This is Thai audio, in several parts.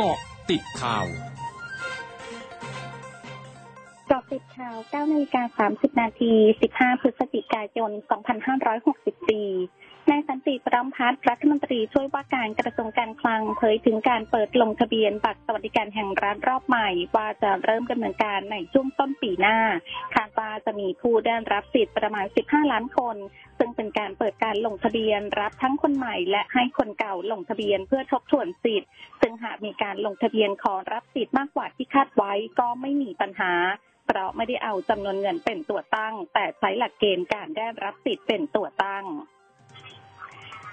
กาะติดข่าวกาะติดข่าว9นาฬิกา30 นาที 15 พฤศจิกายน 2564 นายสันติปรมพัฒน์รัฐมนตรีช่วยว่าการกระทรวงการคลังเผยถึงการเปิดลงทะเบียนบัตรสวัสดิการแห่งรัฐรอบใหม่ ว่าจะเริ่มดำเนินการในช่วงต้นปีหน้า คาดว่าจะมีผู้ได้รับสิทธิ์ประมาณ 15 ล้านคน ซึ่งเป็นการเปิดการลงทะเบียนรับทั้งคนใหม่ และให้คนเก่าลงทะเบียนเพื่อทบทวนสิทธิ์ ซึ่งหากมีการลงทะเบียนขอรับสิทธิ์มากกว่าที่คาดไว้ก็ไม่มีปัญหาเพราะไม่ได้เอาจำนวนเงินเป็นตัวตั้ง แต่ใช้หลักเกณฑ์การได้รับสิทธิ์เป็นตัวตั้ง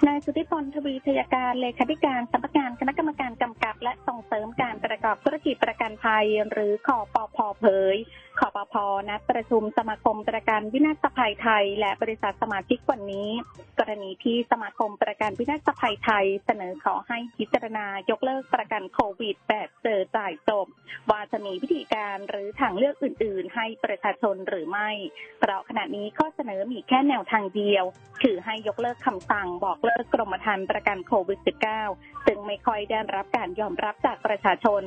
นายสุธิพลทวีทยการเลขาธิการสำนักงานคณะกรรมการกำกับ และส่งเสริมการประกอบธุรกิจประกันภัยหรือขอปพเผย ขอปพนัดประชุมสมาคมประกันวินาศภัยไทย และบริษัทสมาชิกวันนี้ กรณีที่สมาคมประกันวินาศภัยไทย เสนอขอให้พิจารณายกเลิกประกันโควิด แบบเจอจ่ายจบ ว่าจะมีวิธีการหรือทางเลือกอื่น ๆ ให้ประชาชนหรือไม่ เพราะขณะนี้ข้อเสนอมีแค่แนวทางเดียว คือให้ยกเลิกคำสั่งบอกเลิกกรมธรรม์ประกันโควิด -19 ซึ่งไม่ค่อยได้รับการยอมรับจากประชาชน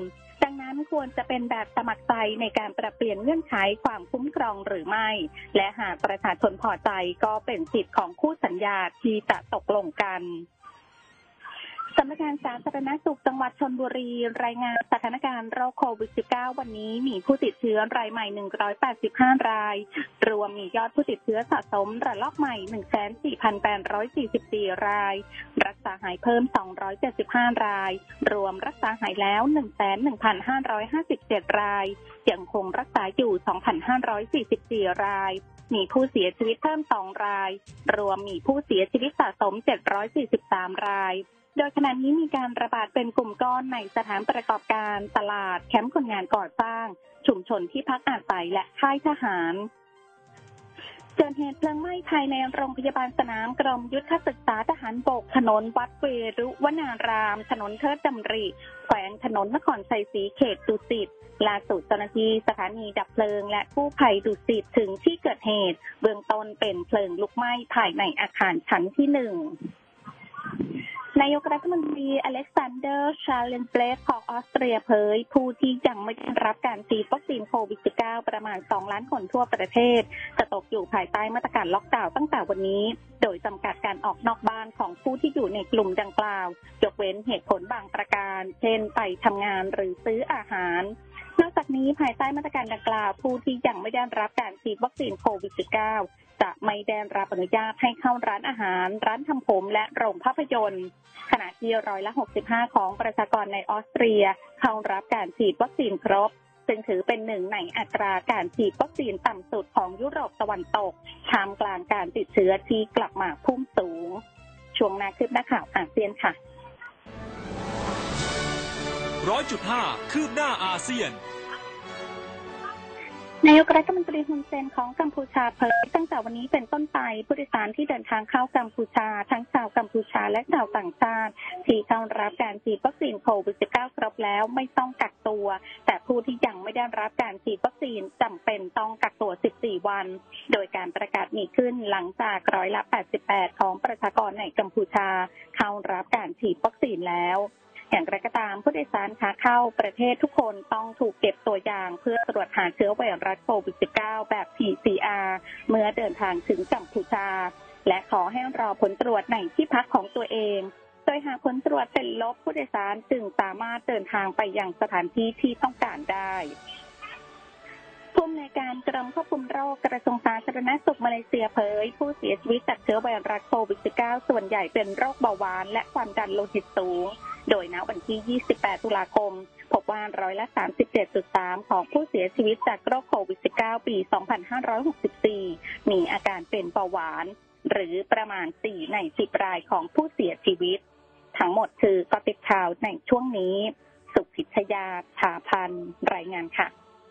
งนั้นควรจะเป็นแบบสมัครใจในการปรับเปลี่ยนเงื่อนไขความคุ้มครองหรือไม่ และหากประชาชนพอใจก็เป็นสิทธิ์ของคู่สัญญาที่จะตกลงกัน สำนักงานสาธารณสุขจังหวัดชนบุรี รายงานสถานการณ์โรคโควิด -19 วันนี้มีผู้ติดเชื้อรายใหม่ 185 ราย รวมมียอดผู้ติดเชื้อสะสมระลอกใหม่ 14,844 ราย รักษาหายเพิ่ม 275 ราย รวมรักษาหายแล้ว 11,557 ราย ยังคงรักษาอยู่ 2,544 รายมีผู้เสียชีวิตเพิ่ม 2 ราย รวมมีผู้เสียชีวิตสะสม 743 ราย โดยขณะนี้มีการระบาดเป็นกลุ่มก้อนในสถานประกอบการตลาดแคมป์คนงานก่อสร้าง ชุมชนที่พักอาศัยและค่ายทหารเกิดเหตุเพลิงไหม้ภายในโรงพยาบาลสนามกรมยุทธศึกษาทหารบกถนนวัดเวรุวนาราม ถนนเทิดจำรีแขวงถนนนครชัยศรีเขตดุสิตล่าสุดเจ้าหน้าที่สถานีดับเพลิง และกู้ภัยดุสิตถึงที่เกิดเหตุ เบื้องต้นเป็นเพลิงลุกไหม้ภายในอาคารชั้นที่หนึ่ง นายกรัฐมนตรีอเล็กซานเดอร์ ชาลเลนเบิร์กของออสเตรียเผย ผู้ที่ยังไม่ได้รับการฉีดวัคซีนโควิด -19 ประมาณ 2 ล้านคนทั่วประเทศ จะตกอยู่ภายใต้มาตรการล็อกดาวน์ตั้งแต่วันนี้ โดยจำกัดการออกนอกบ้านของผู้ที่อยู่ในกลุ่มดังกล่าว ยกเว้นเหตุผลบางประการ เช่น ไปทำงานหรือซื้ออาหารนอกจากนี้ภายใต้มาตรการดังกล่าวผู้ที่ยังไม่ได้รับการฉีดวัคซีนโควิด -19 จะไม่ได้รับอนุญาตให้เข้าร้านอาหาร ร้านทำผมและโรงภาพยนตร์ ขณะที่ร้อยละ 65 ของประชากรในออสเตรีย เข้ารับการฉีดวัคซีนครบซึ่งถือเป็นหนึ่งในอัตราการฉีดวัคซีนต่ำสุดของยุโรปตะวันตกท่ามกลางการติดเชื้อที่กลับมาพุ่งสูง ช่วงนาคืบหน้าข่าวอาเซียนค่ะร้อยจุดห้าคืบหน้าอาเซียน นายกรัฐมนตรีฮุนเซนของกัมพูชาเผยตั้งแต่วันนี้เป็นต้นไปผู้โดยสารที่เดินทางเข้ากัมพูชา ทั้งชาวกัมพูชาและชาวต่างชาติที่เข้ารับการฉีดวัคซีนโควิด -19 ครบแล้วไม่ต้องกักตัว แต่ผู้ที่ยังไม่ได้รับการฉีดวัคซีนจำเป็นต้องกักตัว 14 วัน โดยการประกาศมีขึ้นหลังจากร้อยละ 88 ของประชากรในกัมพูชา เข้ารับการฉีดวัคซีนแล้ว อย่างไรก็ตามผู้โดยสารขาเข้าประเทศทุกคนต้องถูกเก็บตัวอย่างเพื่อตรวจหาเชื้อไวรัสโควิด -19 แบบ PCR เมื่อเดินทางถึงกัมพูชา และขอให้รอผลตรวจในที่พักของตัวเอง โดยหากผลตรวจเป็นลบผู้โดยสารจึงสามารถเดินทางไปยังสถานที่ที่ต้องการได้ ผู้อำนวยการกรมควบคุมโรคกระทรวงสาธารณสุขมาเลเซียเผย ผู้เสียชีวิตจากเชื้อไวรัสโควิด -19 ส่วนใหญ่เป็นโรคเบาหวาน และความดันโลหิตสูง โดยณวันที่ 28 ตุลาคม พบว่าร้อยละ 37.3 ของผู้เสียชีวิตจากโรคโควิด -19 ปี 2564 มีอาการเป็นเบาหวาน หรือประมาณ 4 ใน 10 รายของผู้เสียชีวิต ทั้งหมดคือกติดข่าวในช่วงนี้ สุพิชยาถาพันรายงานค่ะ